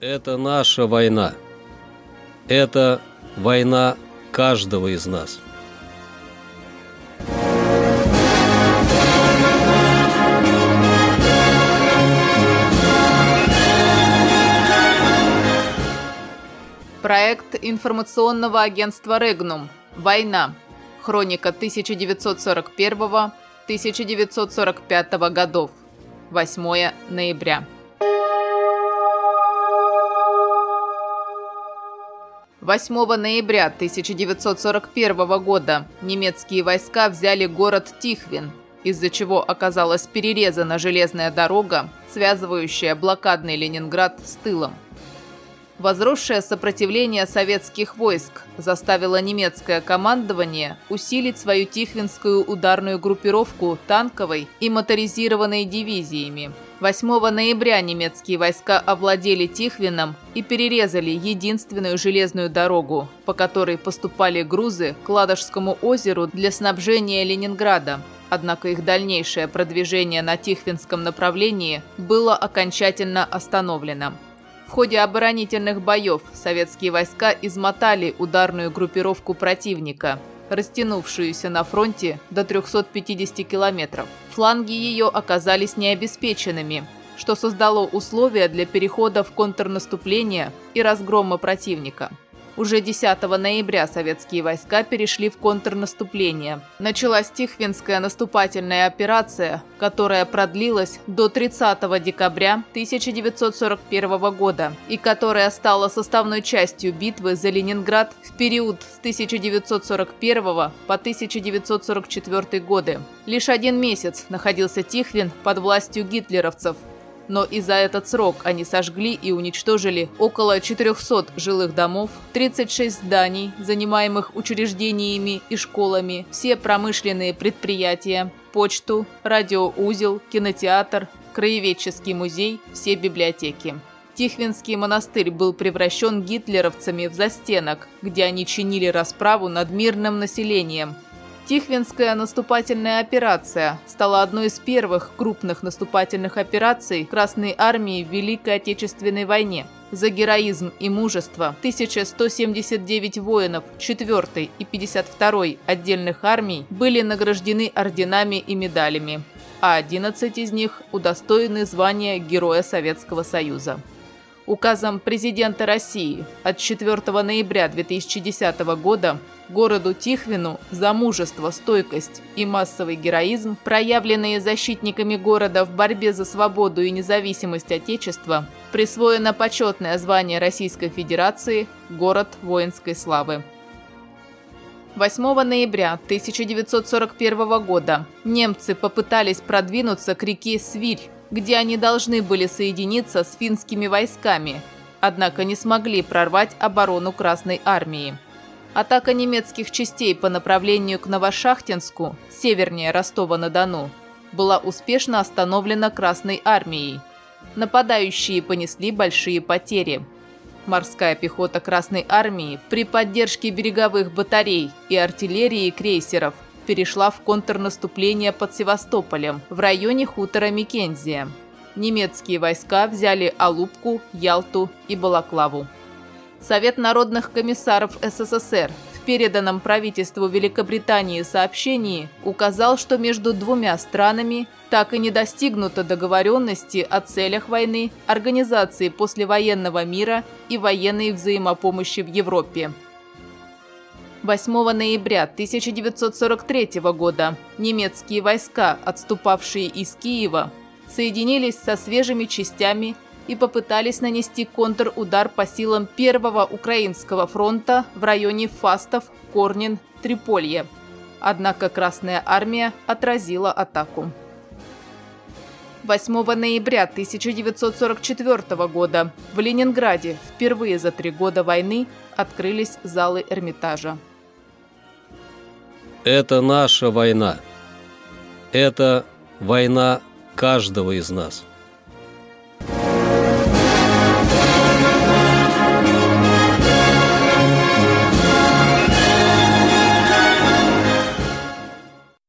Это наша война. Это война каждого из нас. Проект информационного агентства «Регнум. Война. Хроника 1941-1945 годов. 8 ноября. 8 ноября 1941 года немецкие войска взяли город Тихвин, из-за чего оказалась перерезана железная дорога, связывающая блокадный Ленинград с тылом. Возросшее сопротивление советских войск заставило немецкое командование усилить свою Тихвинскую ударную группировку танковой и моторизированной дивизиями. 8 ноября немецкие войска овладели Тихвином и перерезали единственную железную дорогу, по которой поступали грузы к Ладожскому озеру для снабжения Ленинграда. Однако их дальнейшее продвижение на Тихвинском направлении было окончательно остановлено. В ходе оборонительных боев советские войска измотали ударную группировку противника, растянувшуюся на фронте до 350 километров. Фланги ее оказались необеспеченными, что создало условия для перехода в контрнаступление и разгрома противника. Уже 10 ноября советские войска перешли в контрнаступление. Началась Тихвинская наступательная операция, которая продлилась до 30 декабря 1941 года и которая стала составной частью битвы за Ленинград в период с 1941 по 1944 годы. Лишь один месяц находился Тихвин под властью гитлеровцев, но и за этот срок они сожгли и уничтожили около 400 жилых домов, 36 зданий, занимаемых учреждениями и школами, все промышленные предприятия, почту, радиоузел, кинотеатр, краеведческий музей, все библиотеки. Тихвинский монастырь был превращен гитлеровцами в застенок, где они чинили расправу над мирным населением, Тихвинская наступательная операция стала одной из первых крупных наступательных операций Красной Армии в Великой Отечественной войне. За героизм и мужество 1179 воинов 4 и 52 отдельных армий были награждены орденами и медалями, а 11 из них удостоены звания Героя Советского Союза. Указом президента России от 4 ноября 2010 года городу Тихвину за мужество, стойкость и массовый героизм, проявленные защитниками города в борьбе за свободу и независимость Отечества, присвоено почетное звание Российской Федерации «Город воинской славы». 8 ноября 1941 года немцы попытались продвинуться к реке Свирь, где они должны были соединиться с финскими войсками, однако не смогли прорвать оборону Красной Армии. Атака немецких частей по направлению к Новошахтинску, севернее Ростова-на-Дону, была успешно остановлена Красной Армией. Нападающие понесли большие потери. Морская пехота Красной Армии при поддержке береговых батарей и артиллерии крейсеров перешла в контрнаступление под Севастополем в районе хутора Микензия. Немецкие войска взяли Алупку, Ялту и Балаклаву. Совет народных комиссаров СССР в переданном правительству Великобритании сообщении указал, что между двумя странами так и не достигнуто договоренности о целях войны, организации послевоенного мира и военной взаимопомощи в Европе. 8 ноября 1943 года немецкие войска, отступавшие из Киева, соединились со свежими частями и попытались нанести контрудар по силам Первого Украинского фронта в районе Фастов, Корнин, Триполье. Однако Красная Армия отразила атаку. 8 ноября 1944 года в Ленинграде впервые за три года войны открылись залы Эрмитажа. Это наша война. Это война каждого из нас.